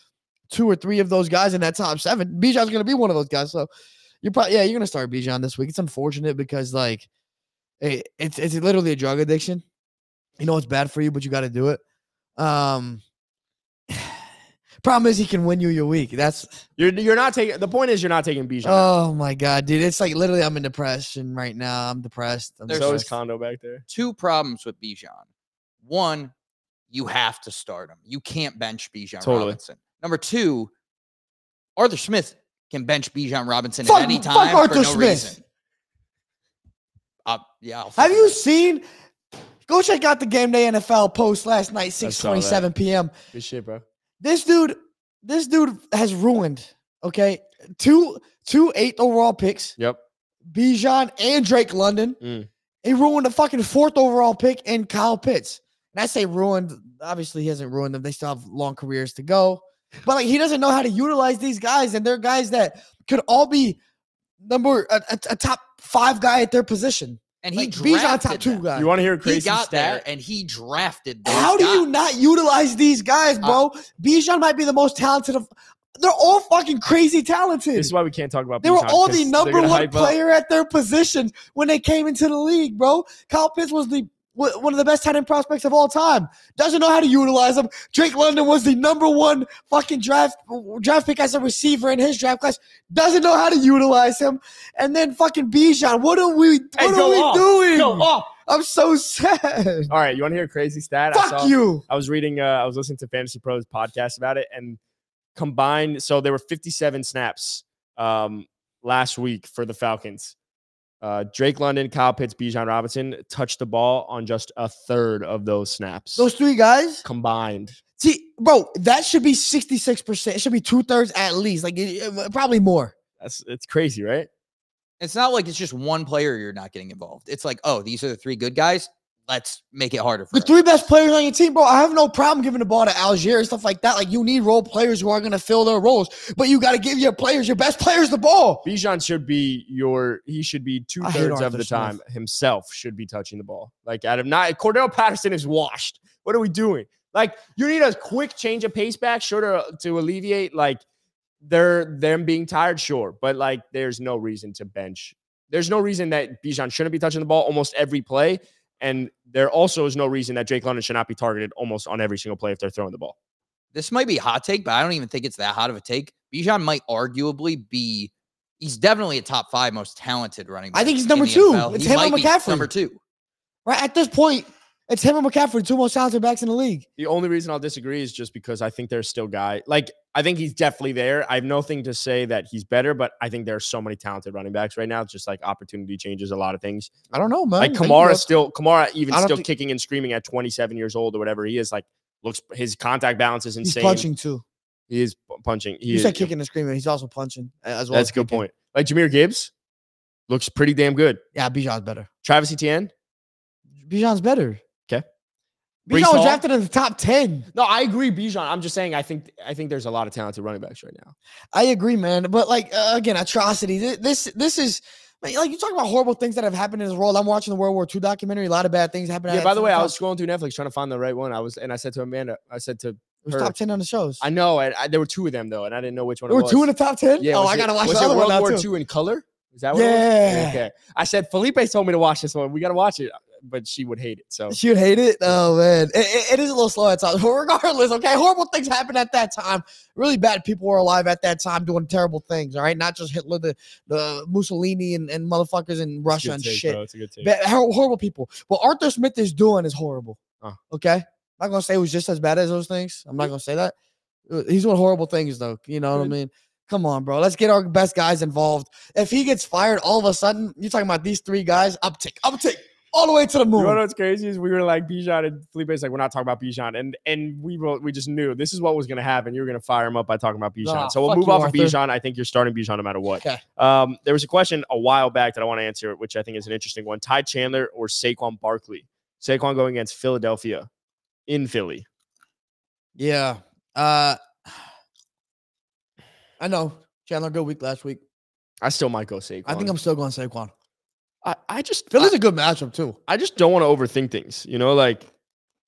two or three of those guys in that top seven. Bijan's gonna be one of those guys. So you're probably yeah you're gonna start Bijan this week. It's unfortunate because like it, it's it's literally a drug addiction. You know it's bad for you, but you got to do it. Um, problem is he can win you your week. That's You're you're not taking. The point is you're not taking Bijan. oh my god, dude. It's like literally I'm in depression right now. I'm depressed. I'm There's always. Condo back there. two problems with Bijan. One, you have to start him. You can't bench Bijan Totally. Robinson. Number two, Arthur Smith can bench Bijan Robinson Fuck- at any fuck time Arthur for no Smith. reason. Uh, yeah. Have you bet. seen? Go check out the game day NFL post last night, saw six twenty seven p.m. Good shit, bro. This dude, this dude has ruined. Okay, two two eighth overall picks, Yep. Bijan and Drake London. Mm. He ruined the fucking fourth overall pick and Kyle Pitts. And I say ruined. Obviously, he hasn't ruined them. They still have long careers to go. But like, he doesn't know how to utilize these guys, and they're guys that could all be number a, a- a top five guy at their position. And he Like, Bijan top two them. guy. You want to hear a He crazy got there stat? and he drafted. Those How do you not utilize these guys, bro? Uh, Bijan might be the most talented of. They're all fucking crazy talented. This is why we can't talk about. they were all the number one hype up. player at their position when they came into the league, bro. Kyle Pitts was the wh- one of the best tight end prospects of all time. Doesn't know how to utilize him. Drake London was the number one fucking draft draft pick as a receiver in his draft class. Doesn't know how to utilize him. And then fucking Bijan. What are we? What Hey, are we off. doing? Go off. I'm so sad. All right, you want to hear a crazy stat? I Fuck saw- you. I was reading, uh, I was listening to Fantasy Pros podcast about it, and combined, so there were 57 snaps um, last week for the Falcons. Uh, Drake London, Kyle Pitts, Bijan Robinson touched the ball on just a third of those snaps Those three guys. combined. See, bro, that should be 66%. It should be two thirds at least. Like it- it- probably more. That's it's crazy, right? It's not like it's just one player you're not getting involved. It's like, oh, these are the three good guys. Let's make it harder for The us. three best players on your team, bro. I have no problem giving the ball to Allgeier and stuff like that. Like you need role players who are gonna fill their roles, but you got to give your players, your best players, the ball. Bijan should be your he should be two thirds of Arthur the Smith. time himself should be touching the ball. Like out of not Cordarrelle Patterson is washed. What are we doing? Like you need a quick change of pace back, sure to, to alleviate like they're them being tired, sure. But like there's no reason to bench. There's no reason that Bijan shouldn't be touching the ball almost every play. And there also is no reason that Drake London should not be targeted almost on every single play if they're throwing the ball. This might be a hot take, but I don't even think it's that hot of a take. Bijan might arguably be. He's definitely a top five most talented running. Back. I think he's number two. NFL. It's He him and might be McCaffrey. Number two. Right at this point, it's him and McCaffrey, two most talented backs in the league. The only reason I'll disagree is just because I think there's still guy like I think he's definitely there. I have nothing to say that he's better, but I think there are so many talented running backs right now. It's just like opportunity changes a lot of things. I don't know, man. Like Kamara still Kamara even still think- kicking and screaming at 27 years old or whatever he is. Like looks his contact balance is insane. he's punching too. He is punching. He You is, said kicking and screaming. He's also punching as well. That's as a good kicking. point. Like Jahmyr Gibbs looks pretty damn good. Yeah, Bijan's better. Travis Etienne. Bijan's better. Bijan was drafted in the top 10. No, I agree, Bijan. I'm just saying I think I think there's a lot of talented running backs right now. I agree, man. But like uh, again, atrocity. Thi- This this is like you talk about horrible things that have happened in this world. I'm watching the World War II documentary. A lot of bad things happen. Yeah, by the way, I was scrolling through Netflix trying to find the right one. I was and I said to Amanda, I said to it was her- top 10 on the shows. I know, and I, there were two of them though, and I didn't know which one. there were two in the top 10. Yeah, oh, I it- gotta watch was it World one War. II in color? Is that what? it was? Yeah. Okay. I said Felipe told me to watch this one. We got to watch it, but she would hate it. So She would hate it. Oh man, it, it- it is a little slow at times. But regardless, okay, horrible things happened at that time. Really bad people were alive at that time doing terrible things. All right, not just Hitler, the, the Mussolini and, and motherfuckers in Russia and shit. It's a good take. Bad, horrible people. What Arthur Smith is doing is horrible. Huh. Okay, I'm not gonna say it was just as bad as those things. I'm not gonna say that. Uh, He's doing horrible things though. You know what I mean? Come on, bro. Let's get our best guys involved. If he gets fired, all of a sudden, you're talking about these three guys, uptick, uptick, all the way to the moon. You know what's crazy is we were like Bijan and Felipe's like we're not talking about Bijan and and we wrote, we just knew this is what was going to happen. You were going to fire him up by talking about Bijan. Nah, so we'll move you, off Arthur. of Bijan. I think you're starting Bijan no matter what. Okay. Um, there was a question a while back that I want to answer, which I think is an interesting one. Ty Chandler or Saquon Barkley? Saquon going against Philadelphia in Philly. Yeah. Uh I know. Chandler, good week last week. I still might go Saquon. I think I'm still going Saquon. I, I just Philly's I, a good matchup too. I just don't want to overthink things. You know, like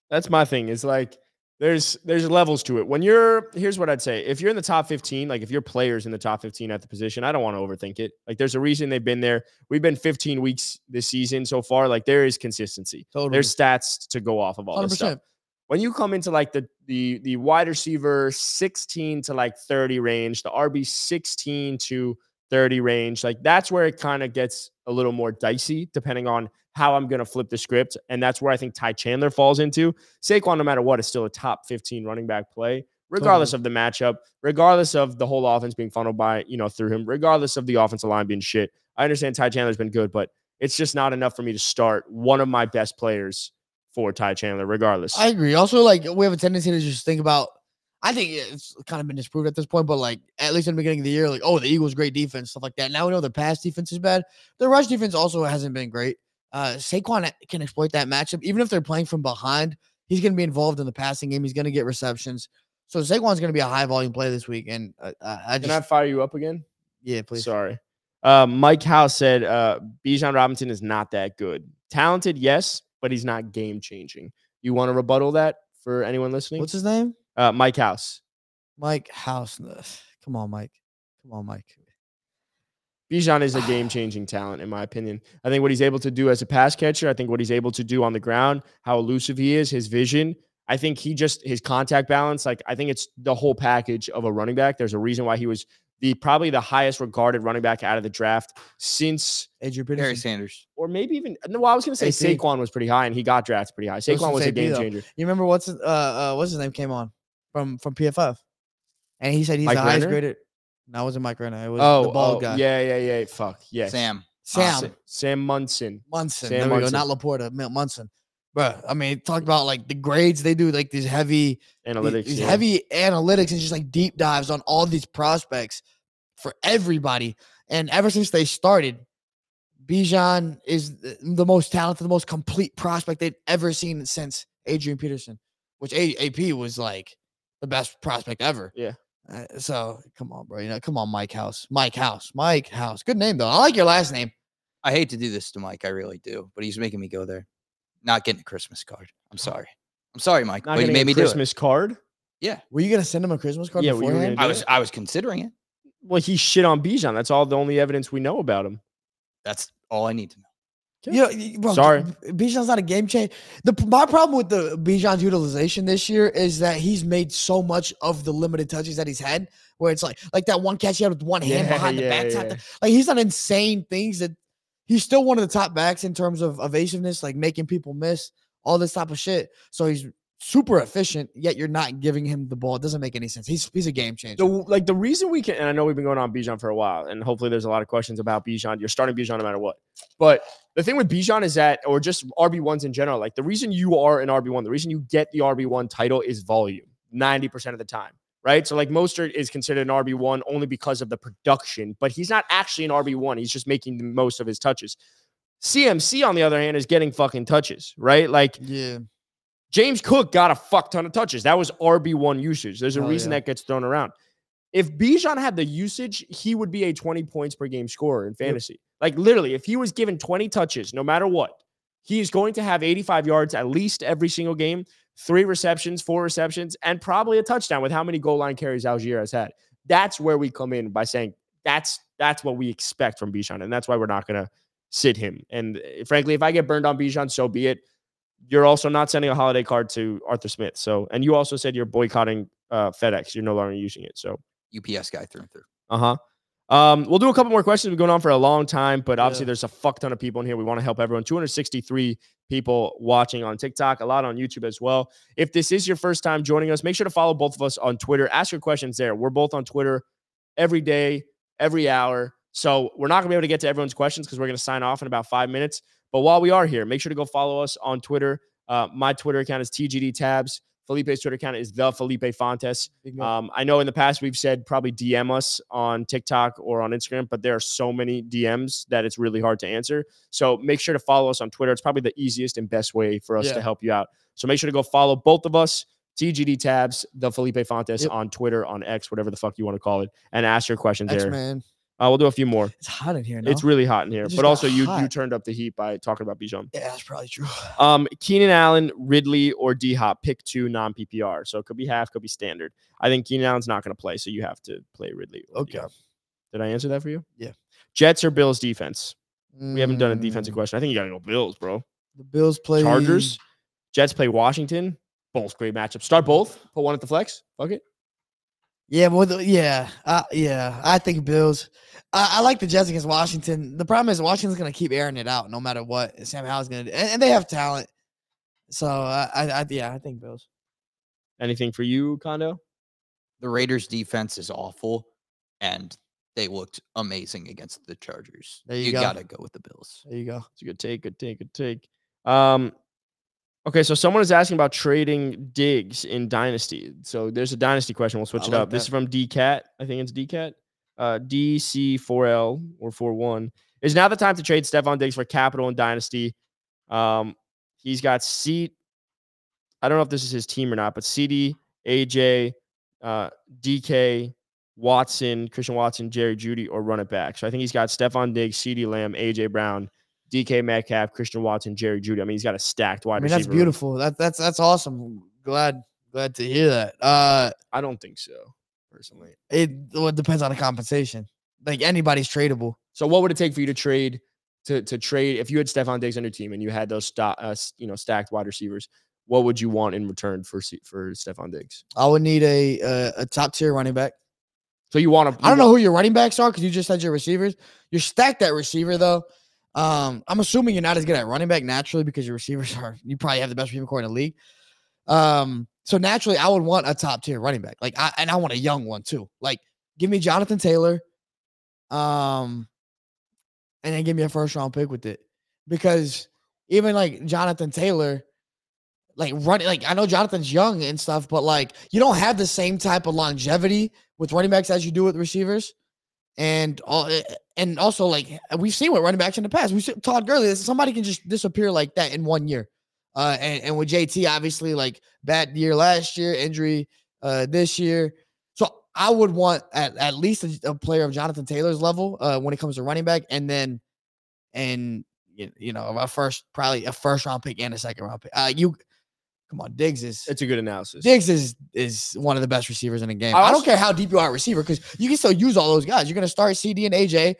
that's my thing. Is like there's there's levels to it. When you're here's what I'd say. If you're in the top 15, like if your players in the top 15 at the position, I don't want to overthink it. Like there's a reason they've been there. We've been 15 weeks this season so far. Like there is consistency. Totally. There's stats to go off of all this stuff. when you come into like the the the wide receiver 16 to like 30 range, the RB 16 to 30 range, like that's where it kind of gets a little more dicey depending on how I'm going to flip the script. And that's where I think Ty Chandler falls into. Saquon, no matter what, is still a top 15 running back play, regardless of the matchup, regardless of the whole offense being funneled by, you know, through him, regardless of the offensive line being shit. I understand Ty Chandler's been good, but it's just not enough for me to start one of my best players for Ty Chandler, regardless. I agree. Also, like we have a tendency to just think about. I think it's kind of been disproved at this point, but like at least in the beginning of the year, like oh, the Eagles great defense, stuff like that. Now we know the pass defense is bad. The rush defense also hasn't been great. Uh, Saquon can exploit that matchup, even if they're playing from behind. He's going to be involved in the passing game. He's going to get receptions. So Saquon's going to be a high volume play this week, and uh, I, I Can I fire you up again? yeah, please. Sorry. Uh, Mike House said uh, Bijan Robinson is not that good. Talented, yes, but he's not game changing. You want to rebuttal that for anyone listening? What's his name? Uh, Mike House? Mike House. Come on, Mike. Come on, Mike. Bijan is a game changing talent, in my opinion. I think what he's able to do as a pass catcher, I think what he's able to do on the ground, how elusive he is, his vision. I think he just his contact balance, like I think it's the whole package of a running back. There's a reason why he was the probably the highest regarded running back out of the draft since, Adrian Barry Peterson. Sanders. or maybe even no. Well, I was gonna say AP. Saquon was pretty high, and he got drafted pretty high. was Saquon from was a AP game though. changer. You remember what's uh uh what's his name came on from from PFF, and he said he's Mike the highest Renner? graded. No, it wasn't Mike Renner. It was Oh, the bald oh, guy. yeah, yeah, yeah. Fuck yes, Sam. Ah, Sam Sa- Sam Monson. Monson. Sam there we Monson. go. Not Laporta. Mil- Monson. Bro, I mean, talk about like the grades they do, like these heavy, Analytics. these yeah. heavy analytics and just like deep dives on all these prospects for everybody. And ever since they started, Bijan is the the most talented, the most complete prospect they've ever seen since Adrian Peterson, which A- AP was like the best prospect ever. Yeah. Uh, so come on, bro. You know, come on, Mike House. Mike House. Mike House. Good name though. I like your last name. I hate to do this to Mike. I really do, but he's making me go there. Not getting a Christmas card. I'm sorry. I'm sorry, Mike, Not but you made a me Christmas card. do it. Yeah, Were you gonna send him a Christmas card Yeah, were you beforehand? I was. it? I was considering it. Well, he shit on Bijan. That's all the only evidence we know about him. That's all I need to know. Yeah, bro, Sorry. Bijan's not a game changer. The my problem with the Bijan's utilization this year is that he's made so much of the limited touches that he's had, where it's like like that one catch he had with one hand Yeah, behind the yeah, back tap. yeah. Like he's done insane things that he's still one of the top backs in terms of evasiveness, like making people miss all this type of shit. So he's super efficient, yet you're not giving him the ball. It doesn't make any sense. He's he's a game changer. The like the reason we can, and I know we've been going on Bijan for a while, and hopefully there's a lot of questions about Bijan. You're starting Bijan no matter what. But the thing with Bijan is that, or just RB ones in general, like the reason you are an RB one, the reason you get the RB one title is volume, ninety percent of the time, right? So like Mostert is considered an RB one only because of the production, but he's not actually an RB one. He's just making the most of his touches. CMC on the other hand is getting fucking touches, right? Like yeah, James Cook got a fuck ton of touches. That was RB1 usage. There's a Oh, reason yeah. that gets thrown around. If Bijan had the usage, he would be a 20 points per game scorer in fantasy. Like literally, if he was given 20 touches, no matter what, he is going to have 85 yards at least every single game, three receptions, four receptions, and probably a touchdown with how many goal line carries Allgeier has had. That's where we come in by saying that's that's what we expect from Bijan, and that's why we're not going to sit him. And uh, frankly, if I get burned on Bijan, so be it you're also not sending a holiday card to Arthur Smith. So, and you also said you're boycotting uh, FedEx. You're no longer using it. So, UPS guy through and through. uh huh. Um, we'll do a couple more questions. We've been going on for a long time, but obviously Yeah. there's a fuck ton of people in here. We want to help everyone. 263 people watching on TikTok, a lot on YouTube as well. If this is your first time joining us, make sure to follow both of us on Twitter. Ask your questions there. We're both on Twitter every day, every hour. So we're not gonna be able to get to everyone's questions because we're gonna sign off in about five minutes. But while we are here, make sure to go follow us on Twitter. Uh, my Twitter account is TGD Tabs. Felipe's Twitter account is the Felipe Fontes. Um, I know in the past we've said probably DM us on TikTok or on Instagram, but there are so many DMs that it's really hard to answer. So make sure to follow us on Twitter. It's probably the easiest and best way for us Yeah. to help you out. So make sure to go follow both of us. TGD tabs, the Felipe Fontes Yep. on Twitter, on X, whatever the fuck you want to call it, and ask your questions X there. Man, Uh, we'll do a few more. it's hot in here. No? It's really hot in here, but also you you turned up the heat by talking about Bijan. yeah, that's probably true. Um, Keenan Allen, Ridley, or D Hop, pick two non PPR. So it could be half, could be standard. I think Keenan Allen's not going to play, so you have to play Ridley. Okay. D-Hop. Did I answer that for you? Yeah. Jets or Bills defense? We haven't done a defensive Mm, question. I think you got to go Bills, bro. The Bills play Chargers, Jets play Washington. Both great matchups. Start both. Put one at the flex. Fuck it. Yeah, well, the, yeah, uh, yeah. I think Bills. I, I like the Jets against Washington. The problem is Washington's going to keep airing it out no matter what Sam Howell's going to and, and they have talent. So I, I, I, yeah, I think Bills. Anything for you, Condo? The Raiders defense is awful, and they looked amazing against the Chargers. There you go. gotta go with the Bills. There you go. It's a good take. Good take. Good take. Um, okay, so someone is asking about trading Diggs in Dynasty. So there's a Dynasty question. We'll switch I it like up. This is from DCAT. I think it's DCAT. Uh, DC4L or 41. Is now the time to trade Stefon Diggs for capital in Dynasty? Um, he's got seat. I don't know if this is his team or not, but CeeDee, AJ, uh, DK, Watson, Christian Watson, Jerry Jeudy, or run it back. So I think he's got Stefon Diggs, CeeDee Lamb, AJ Brown, DK Metcalf, Christian Watson, Jerry Jeudy. I mean, he's got a stacked wide I mean, that's receiver room. beautiful. That that's that's awesome. Glad glad to hear that. Uh, I don't think so, personally. it well, it depends on the compensation. Like anybody's tradable. So what would it take for you to trade to to trade if you had Stefon Diggs on your team and you had those sta- uh, you know stacked wide receivers? What would you want in return for for Stefon Diggs? I would need a a, a top tier running back. So you want to? I don't know who your running backs are because you just said your receivers. You're stacked at receiver though. Um, I'm assuming you're not as good at running back naturally because your receivers are. You probably have the best receiver corps in the league. Um, so naturally, I would want a top tier running back. Like, I and I want a young one too. Like, give me Jonathan Taylor. Um, and then give me a first round pick with it because even like Jonathan Taylor, like running, like I know Jonathan's young and stuff, but like you don't have the same type of longevity with running backs as you do with receivers. And all, eh, and also like we've seen with running backs in the past, we talked earlier. Somebody can just disappear like that in one year. Uh, and, and with JT, obviously, like bad year last year, injury uh, this year. So I would want at, at least a, a player of Jonathan Taylor's level uh, when it comes to running back, and then and you, know a first probably a first round pick and a second round pick. Uh, you come on, Diggs is It's a good analysis. Diggs is is one of the best receivers in the game. I I, don't care how deep you are at receiver because you can still use all those guys. You're gonna start CD and AJ,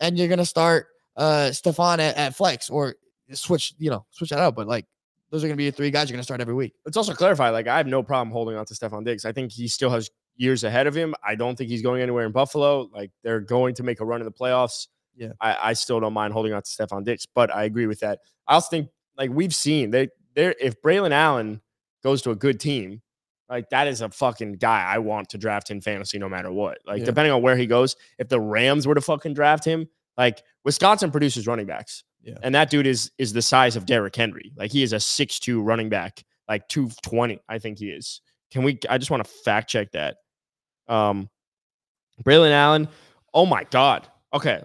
and you're gonna start uh Stefon at, at flex or switch, you know, switch that out. But like those are gonna be your three guys you're gonna start every week. Let's also clarify. Like I have no problem holding on to Stefon Diggs. I think he still has years ahead of him. I don't think he's going anywhere in Buffalo. Like they're going to make a run in the playoffs. Yeah. I, I still don't mind holding on to Stefon Diggs, but I agree with that. I also think like we've seen they there if Braelon Allen goes to a good team, like that is a fucking guy I want to draft in fantasy no matter what. Like Yeah. depending on where he goes, if the Rams were to fucking draft him, like Wisconsin produces running backs. Yeah. And that dude is is the size of Derrick Henry. Like he is a 6'2 running back, like 220, I think he is. Can we I just want to fact check that. Um Braelon Allen. Oh my God. Okay.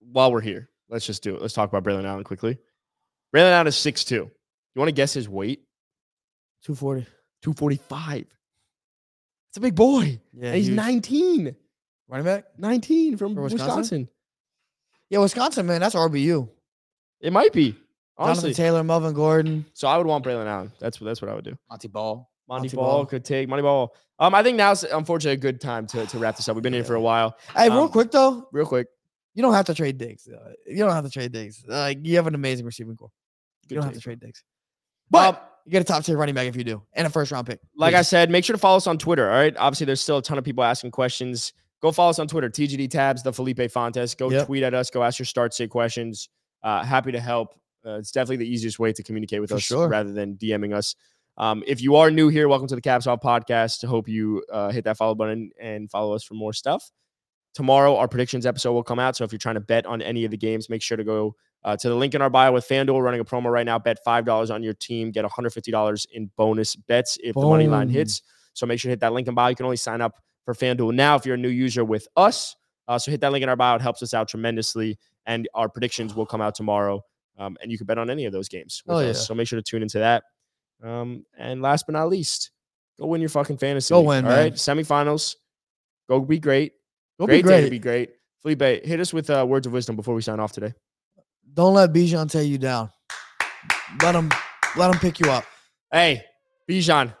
While we're here, let's just do it. Let's talk about Braelon Allen quickly. Braelon Allen is 6'2. You want to guess his weight? 240. 245. It's a big boy. Yeah, and he's huge. 19. running back. 19 from Wisconsin? Wisconsin? Yeah, Wisconsin, man, that's RBU. It might be. Jonathan Honestly. Taylor, Melvin Gordon. So I would want Braelon Allen. That's what that's what I would do. Montee Ball. Monty, Montee Ball, Ball. could take Montee Ball. Um, I think now's unfortunately a good time to, to wrap this up. We've been here for a while. Hey, real Um, quick though, Real quick. you don't have to trade Diggs. uh, You don't have to trade Diggs. Like you have an amazing receiving corps. You don't have to trade Diggs. But But you get a top tier running back if you do, and a first round pick. like I said, make sure to follow us on Twitter. All right. Obviously, there's still a ton of people asking questions. Go follow us on Twitter, TGD Tabs, the Felipe Fontes. Go Yep. tweet at us. Go ask your start sit questions. Uh, happy to help. Uh, it's definitely the easiest way to communicate with For us sure. rather than DMing us. Um, if you are new here, welcome to the Caps Off podcast. Hope you uh, hit that follow button and follow us for more stuff. Tomorrow, our predictions episode will come out. So if you're trying to bet on any of the games, make sure to go uh, to the link in our bio with FanDuel running a promo right now. Bet $5 on your team, get $150 in bonus bets if the money line hits. So make sure to hit that link in bio. You can only sign up for FanDuel now if you're a new user with us. Uh, so hit that link in our bio. It helps us out tremendously. And our predictions will come out tomorrow. Um, and you can bet on any of those games with Oh, us. So make sure to tune into that. Um, and last but not least, go win your fucking fantasy. Go win, All man. right. Semifinals. Go be great. Go great be day to be great. Felipe, hit us with uh, words of wisdom before we sign off today. Don't let Bijan tear you down. Let him let him pick you up. Hey, Bijan,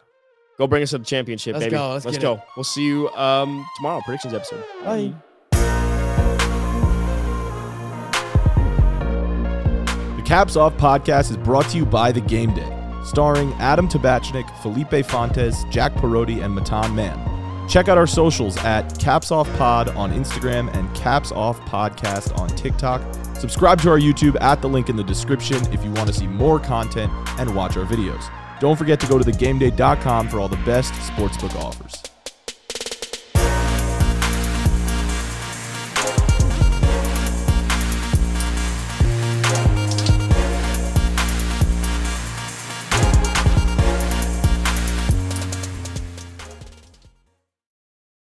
go bring us to the championship, baby. Let's baby. go, let's get it. go. We'll see you um, tomorrow. Predictions episode. Bye. The Caps Off podcast is brought to you by The Game Day, starring Adam Tabachnik, Felipe Fontes, Jack Perotti, and Matan Mann. Check out our socials at Caps Off Pod on Instagram and Caps Off Podcast on TikTok. Subscribe to our YouTube at the link in the description if you want to see more content and watch our videos. Don't forget to go to thegameday.com for all the best sportsbook offers.